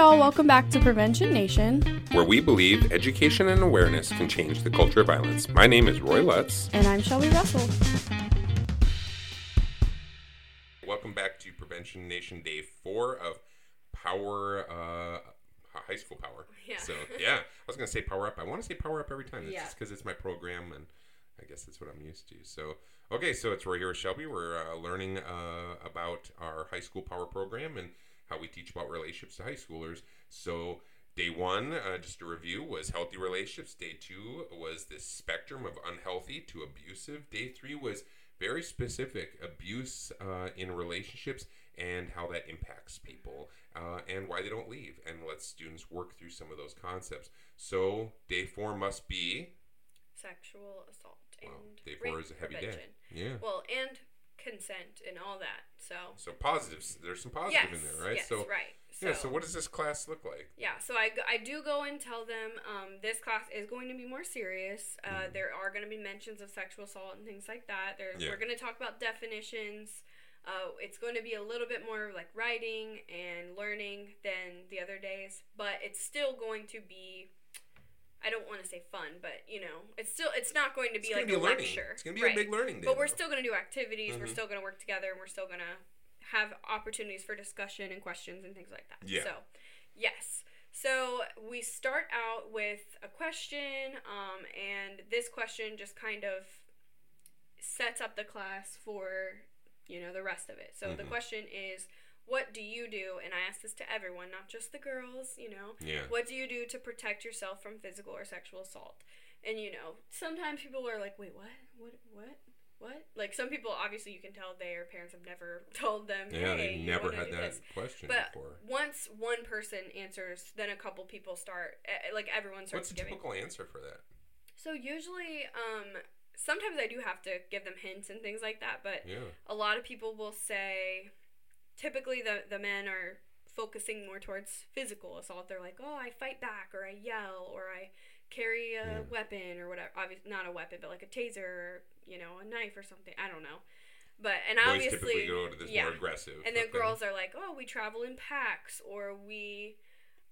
y'all. Welcome back to Prevention Nation. where we believe education and awareness can change the culture of violence. My name is Roy Lutz. And I'm Shelby Russell. Welcome back to Prevention Nation Day 4 of Power, uh, High School Power. Yeah. So, yeah, I was going to say Power Up. I want to say Power Up every time. It's Yeah. just because it's my program and I guess that's what I'm used to. So, okay, so it's Roy here with Shelby. We're uh, learning uh, about our high school power program and how we teach about relationships to high schoolers. So, day one, uh, just a review, was healthy relationships. Day two was this spectrum of unhealthy to abusive. Day three was very specific abuse uh, in relationships and how that impacts people uh, and why they don't leave and let students work through some of those concepts. So, day four must be Sexual assault and Wow, day four is a heavy prevention. day. Yeah. Well, and consent and all that. So So positives. There's some positive yes, in there, right? yes, so right. So, yeah. So what does this class look like? Yeah, so I, I do go and tell them um, this class is going to be more serious. Uh, Mhm. There are going to be mentions of sexual assault and things like that. There, Yeah. We're going to talk about definitions. Uh, it's going to be a little bit more like writing and learning than the other days, but it's still going to be. I don't want to say fun, but you know, it's still it's not going to be like be a learning. lecture. It's gonna be Right. a big learning day. But we're though. still going to do activities. We're Mhm. still going to work together, and we're still going to have opportunities for discussion and questions and things like that. Yeah. So, yes. So we start out with a question, um, and this question just kind of sets up the class for you know the rest of it. So the Mhm. question is, what do you do? And I ask this to everyone, not just the girls. You know, Yeah. what do you do to protect yourself from physical or sexual assault? And you know, sometimes people are like, "Wait, what? What? What? What?" Like some people, obviously, you can tell their parents have never told them, Yeah. "Hey, They never had that this." question But before. once one person answers, then a couple people start, like everyone starts What's the giving. typical answer for that? So usually, um, sometimes I do have to give them hints and things like that, but Yeah. a lot of people will say typically the the men are focusing more towards physical assault. They're like oh i fight back or i yell or i carry a Yeah. weapon or whatever. Obviously not a weapon but like a taser or you know a knife or something. I don't know. But and Boys obviously go to this yeah. more aggressive. and then girls are like oh we travel in packs or we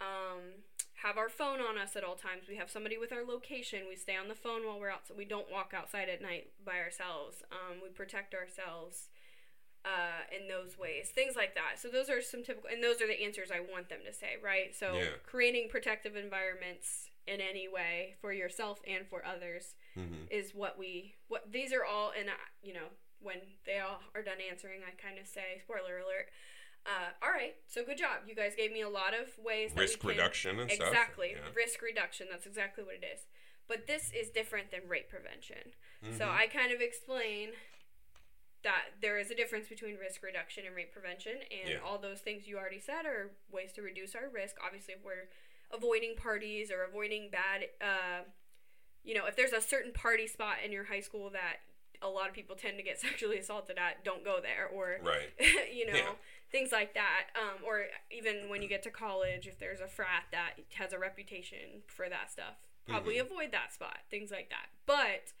um, have our phone on us at all times. We have somebody with our location. We stay on the phone while we're out so we don't walk outside at night by ourselves. Um, we protect ourselves. Uh, in those ways things like that so those are some typical and those are the answers i want them to say right so Yeah. creating protective environments in any way for yourself and for others Mhm. is what we what these are all and uh, you know when they all are done answering i kind of say spoiler alert uh, all right so good job you guys gave me a lot of ways that risk can, reduction and stuff. exactly Yeah. risk reduction that's exactly what it is but this is different than rape prevention so Mhm. i kind of explain that there is a difference between risk reduction and rape prevention and Yeah. all those things you already said are ways to reduce our risk obviously if we're avoiding parties or avoiding bad uh, you know if there's a certain party spot in your high school that a lot of people tend to get sexually assaulted at don't go there or Right. you know Yeah. things like that um, or even when you get to college if there's a frat that has a reputation for that stuff probably Mm-hmm. avoid that spot things like that but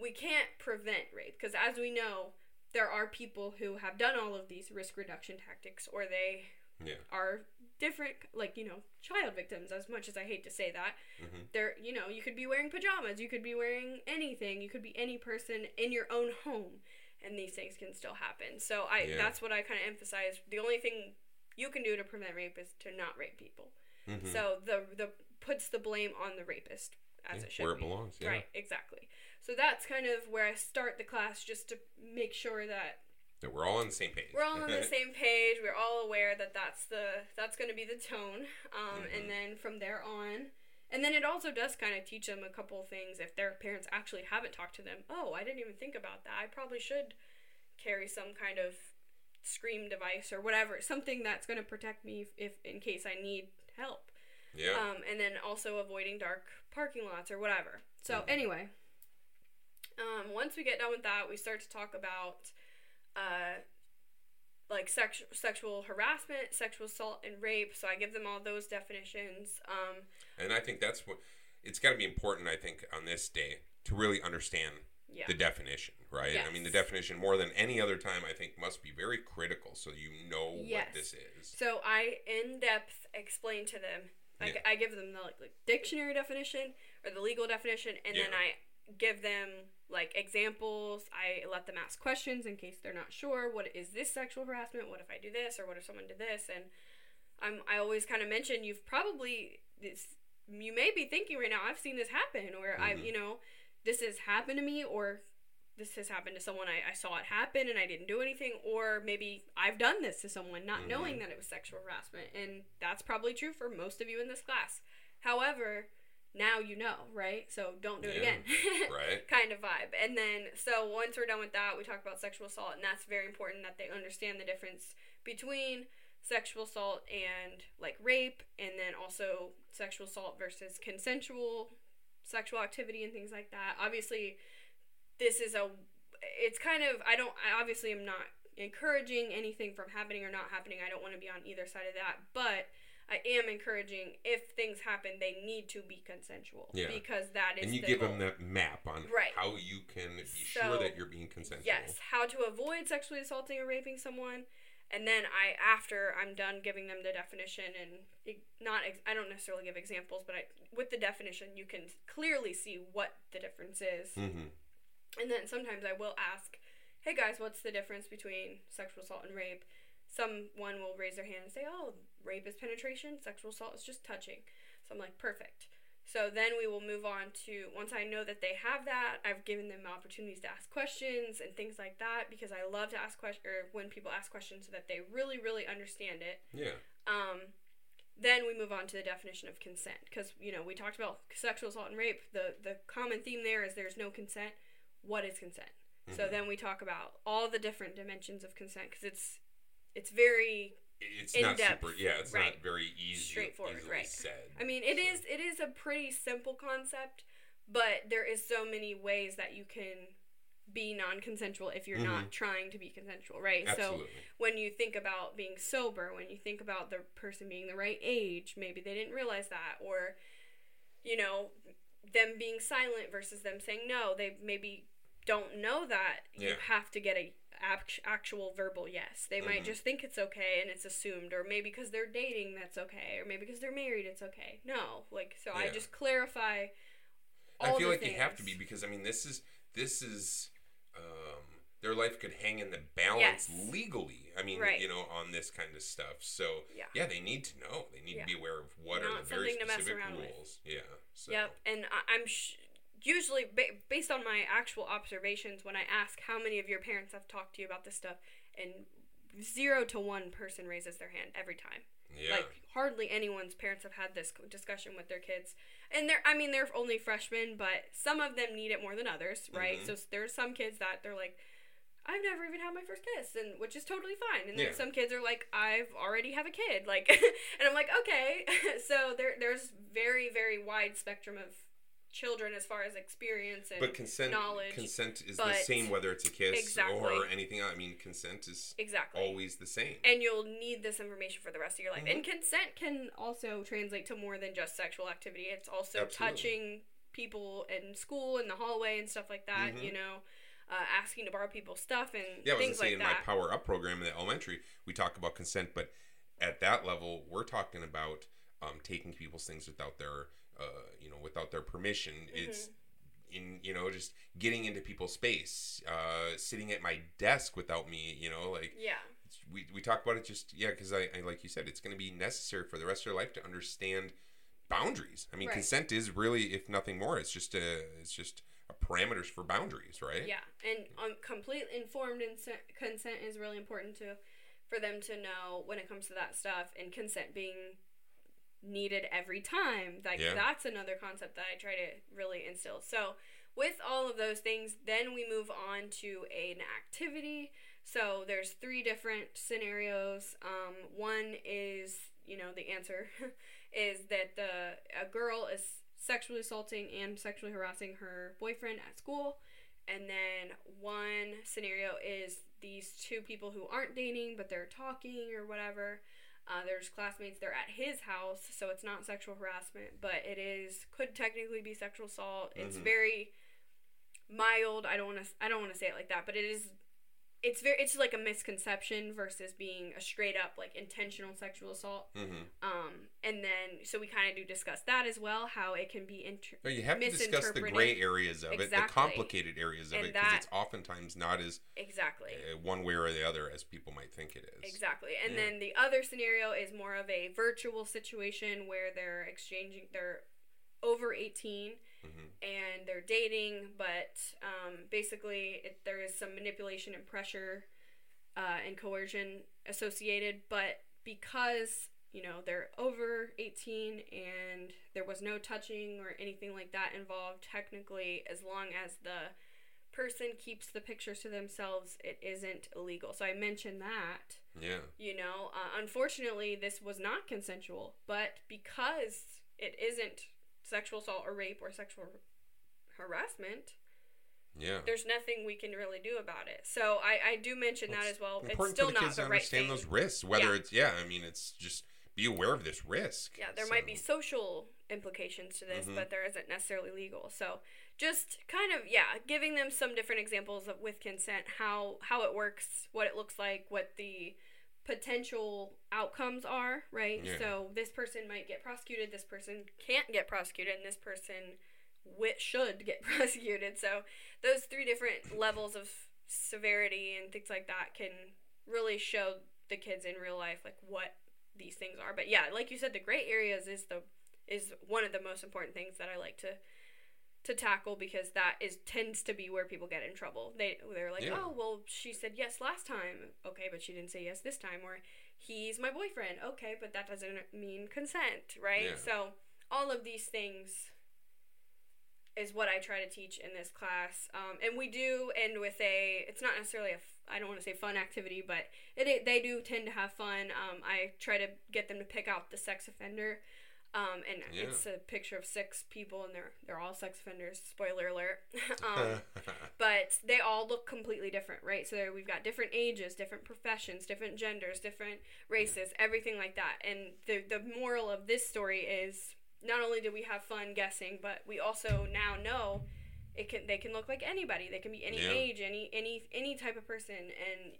we can't prevent rape because as we know there are people who have done all of these risk reduction tactics or they Yeah. are different like you know child victims as much as i hate to say that Mhm. they're you know you could be wearing pajamas you could be wearing anything you could be any person in your own home and these things can still happen so i Yeah. that's what i kind of emphasize the only thing you can do to prevent rape is to not rape people Mhm. so the the puts the blame on the rapist as Yeah, it should where it be. belongs. Yeah. right exactly so that's kind of where i start the class just to make sure that That we're all on the same page. we're all on the same page. We're all aware that that's the that's going to be the tone, um, Mhm. and then from there on, and then it also does kind of teach them a couple things if their parents actually haven't talked to them. Oh, I didn't even think about that. I probably should carry some kind of scream device or whatever, something that's going to protect me if, if in case I need help. Yeah. Um, and then also avoiding dark parking lots or whatever. So Mhm. anyway, um, once we get done with that, we start to talk about uh, like sex- sexual harassment, sexual assault, and rape. So I give them all those definitions. Um, and I think that's what it's got to be important. I think on this day to really understand Yeah. the definition, right? I mean, the definition more than any other time, I think, must be very critical so you know Yes. what this is. So I in depth explain to them. Like Yeah. I give them the like, like dictionary definition or the legal definition, and then I give them like examples. I let them ask questions in case they're not sure. What is this sexual harassment? What if I do this, or what if someone did this? And I'm I always kind of mention you've probably this you may be thinking right now I've seen this happen, or I've mm-hmm. you know this has happened to me, or this has happened to someone I, I saw it happen and I didn't do anything, or maybe I've done this to someone not Mhm. knowing that it was sexual harassment. And that's probably true for most of you in this class. However, now you know, right? So don't do it Yeah. again. Right. kind of vibe. And then, so once we're done with that, we talk about sexual assault, and that's very important that they understand the difference between sexual assault and like rape, and then also sexual assault versus consensual sexual activity and things like that. Obviously, this is a it's kind of I don't I obviously am not encouraging anything from happening or not happening. I don't want to be on either side of that, but I am encouraging if things happen, they need to be consensual Yeah. because that is And you the give goal. them that map on Right. how you can be So, sure that you're being consensual. Yes, how to avoid sexually assaulting or raping someone, and then I after I'm done giving them the definition and not I don't necessarily give examples, but I with the definition you can clearly see what the difference is. Mm-hmm. And then sometimes I will ask, "Hey guys, what's the difference between sexual assault and rape?" Someone will raise their hand and say, "Oh, rape is penetration, sexual assault is just touching." So I'm like, "Perfect." So then we will move on to once I know that they have that, I've given them opportunities to ask questions and things like that because I love to ask questions or when people ask questions so that they really really understand it. Yeah. Um, then we move on to the definition of consent because you know we talked about sexual assault and rape. The the common theme there is there's no consent. What is consent? So Mhm. then we talk about all the different dimensions of consent because it's it's very It's not depth, super. Yeah, it's right. not very easy. Straightforward, easily right. Said. I mean it is it is a pretty simple concept, but there is so many ways that you can be non-consensual if you're not trying to be consensual, right? So Absolutely. when you think about being sober, when you think about the person being the right age, maybe they didn't realize that, or, you know, them being silent versus them saying no, they maybe don't know that you have to get a act- actual verbal yes. They might Mhm. just think it's okay and it's assumed, or maybe because they're dating that's okay, or maybe because they're married it's okay. No, like so I just clarify. I feel like you have to be because I mean this is this is um, their life could hang in the balance Yes. legally. I mean, Right. you know, on this kind of stuff. So Yeah. they need to know. They need Yeah. to be aware of what Not are the very something to mess specific around with. rules. Yeah. So. Yep, and I'm sh- usually ba- based on my actual observations when I ask how many of your parents have talked to you about this stuff, and zero to one person raises their hand every time. Yeah. Like hardly anyone's parents have had this discussion with their kids, and they're I mean they're only freshmen, but some of them need it more than others, right? Mhm. So there's some kids that they're like. I've never even had my first kiss, and which is totally fine. And then Yeah. some kids are like, I've already have a kid, like, and I'm like, okay. so there, there's very, very wide spectrum of children as far as experience and but consent knowledge, consent is the same whether it's a kiss Exactly. or anything else. I mean, consent is exactly. always the same. and you'll need this information for the rest of your life. Mhm. And consent can also translate to more than just sexual activity. It's also Absolutely. touching people in school, in the hallway, and stuff like that. Mhm. You know, uh, asking to borrow people's stuff and Yeah, I was things gonna say like in that. my Power Up program in the elementary, we talk about consent, but at that level, we're talking about um, taking people's things without their, uh, you know, without their permission. It's Mm-hmm. in, you know, just getting into people's space, uh, sitting at my desk without me, you know, like yeah, we, we talk about it just yeah because I, I like you said it's going to be necessary for the rest of their life to understand boundaries i mean Right. consent is really if nothing more it's just a it's just parameters for boundaries right yeah, and um, complete informed inse- consent is really important to for them to know when it comes to that stuff, and consent being needed every time. Like Yeah. that's another concept that I try to really instill. So with all of those things, then we move on to an activity. So there's three different scenarios. Um, one is, you know, the answer is that the a girl is sexually assaulting and sexually harassing her boyfriend at school. And then one scenario is these two people who aren't dating but they're talking or whatever. Uh, there's classmates. They're at his house, so it's not sexual harassment, but it is could technically be sexual assault. It's Mhm. very, mild. I don't want to. I don't want to say it like that, but it is. It's very. It's like a misconception versus being a straight up like intentional sexual assault. Mm-hmm. Um, and then so we kind of do discuss that as well, how it can be inter- you have to discuss the gray areas of it, the complicated areas of And it, because it's oftentimes not as exactly. uh, one way or the other as people might think it is. Exactly. And Yeah. then the other scenario is more of a virtual situation where they're exchanging, they're over 18 Mhm. and they're dating, but um, basically it, there is some manipulation and pressure uh, and coercion associated. But because, you know, they're over 18 and there was no touching or anything like that involved, technically, as long as the person keeps the pictures to themselves, it isn't illegal. So I mentioned that. Yeah. You know, uh, unfortunately, this was not consensual, but because it isn't sexual assault or rape or sexual harassment, Yeah. there's nothing we can really do about it. So I, I do mention that as well. It's still not kids the to right understand thing. those risks. Whether Yeah. it's yeah, I mean, it's just be aware of this risk. Yeah, there might be social implications to this, Mhm. but there isn't necessarily legal. So just kind of yeah, giving them some different examples of with consent, how how it works, what it looks like, what the potential outcomes are, right? Yeah. So this person might get prosecuted, this person can't get prosecuted, and this person wi- should get prosecuted. So those three different levels of severity and things like that can really show the kids in real life like what these things are. But yeah, like you said, the gray areas is the is one of the most important things that I like to to tackle because that is tends to be where people get in trouble. They they're like, Yeah. "Oh, well, she said yes last time. Okay, but she didn't say yes this time." Or he's my boyfriend. Okay, but that doesn't mean consent, right? Yeah. So, all of these things is what I try to teach in this class. Um, and we do end with a it's not necessarily a, I don't want to say fun activity, but it, it they do tend to have fun. Um, I try to get them to pick out the sex offender. Um, and Yeah. it's a picture of six people, and they're they're all sex offenders. Spoiler alert. um, but they all look completely different, right? So we've got different ages, different professions, different genders, different races, everything like that. And the the moral of this story is not only do we have fun guessing, but we also now know it can they can look like anybody. They can be any Yeah. age, any any any type of person, and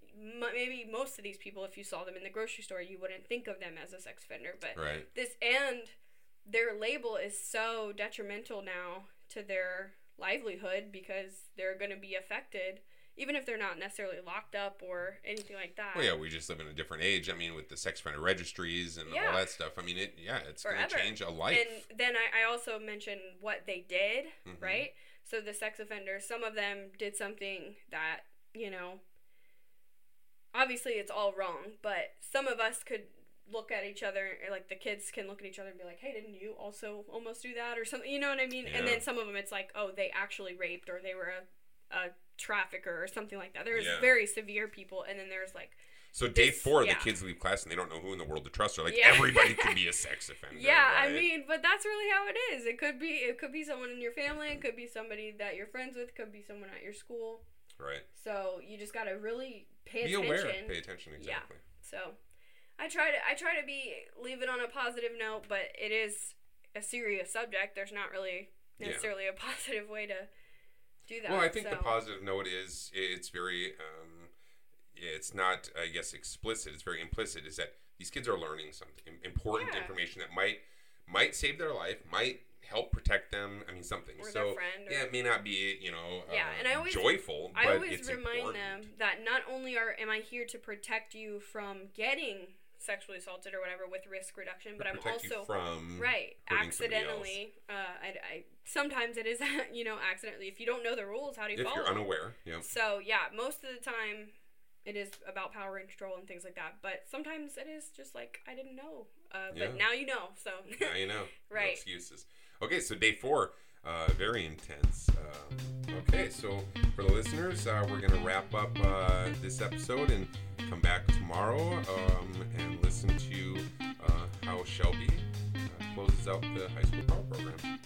m- maybe most of these people, if you saw them in the grocery store, you wouldn't think of them as a sex offender, but right. this and their label is so detrimental now to their livelihood because they're going to be affected even if they're not necessarily locked up or anything like that Well, yeah, we just live in a different age. I mean, with the sex offender registries and Yeah. all that stuff. I mean, it yeah, it's going to change a life. and then I, I also mentioned what they did Mhm. right so the sex offenders some of them did something that you know obviously it's all wrong but some of us could look at each other like the kids can look at each other and be like hey didn't you also almost do that or something you know what i mean and then some of them it's like oh they actually raped or they were a, a trafficker or something like that there's Yeah. very severe people and then there's like so day this- four, yeah. the kids leave class and they don't know who in the world to trust. They're like, Yeah. everybody could be a sex offender. Yeah, I mean, but that's really how it is. It could be it could be someone in your family, it could be somebody that you're friends with, could be someone at your school. right. So you just gotta really pay attention, Be attention. aware. Pay attention. exactly. Yeah. So I try to I try to be leave it on a positive note, but it is a serious subject. There's not really Yeah. necessarily a positive way to do that. Well, I think the positive note is it's very, um, it's not, I guess, explicit. It's very implicit. Is that these kids are learning something important Yeah. information that might might save their life, might help protect them. I mean, something. Or so yeah, it may not be you know Yeah, uh, and I always- joyful, but I always remind important. them that not only are am I here to protect you from getting sexually assaulted or whatever with risk reduction, but I'm also from right hurting somebody else. accidentally uh, I, I sometimes it is you know accidentally if you don't know the rules how do you if follow you're unaware. Yeah. so yeah most of the time it is about power and control and things like that but sometimes it is just like i didn't know uh, Yeah. but now you know so now you know. No Right. excuses. Okay, so day four, uh, very intense. Uh, okay, so for the listeners, uh, we're going to wrap up uh, this episode and come back tomorrow um, and listen to uh, how Shelby uh, closes out the high school power program.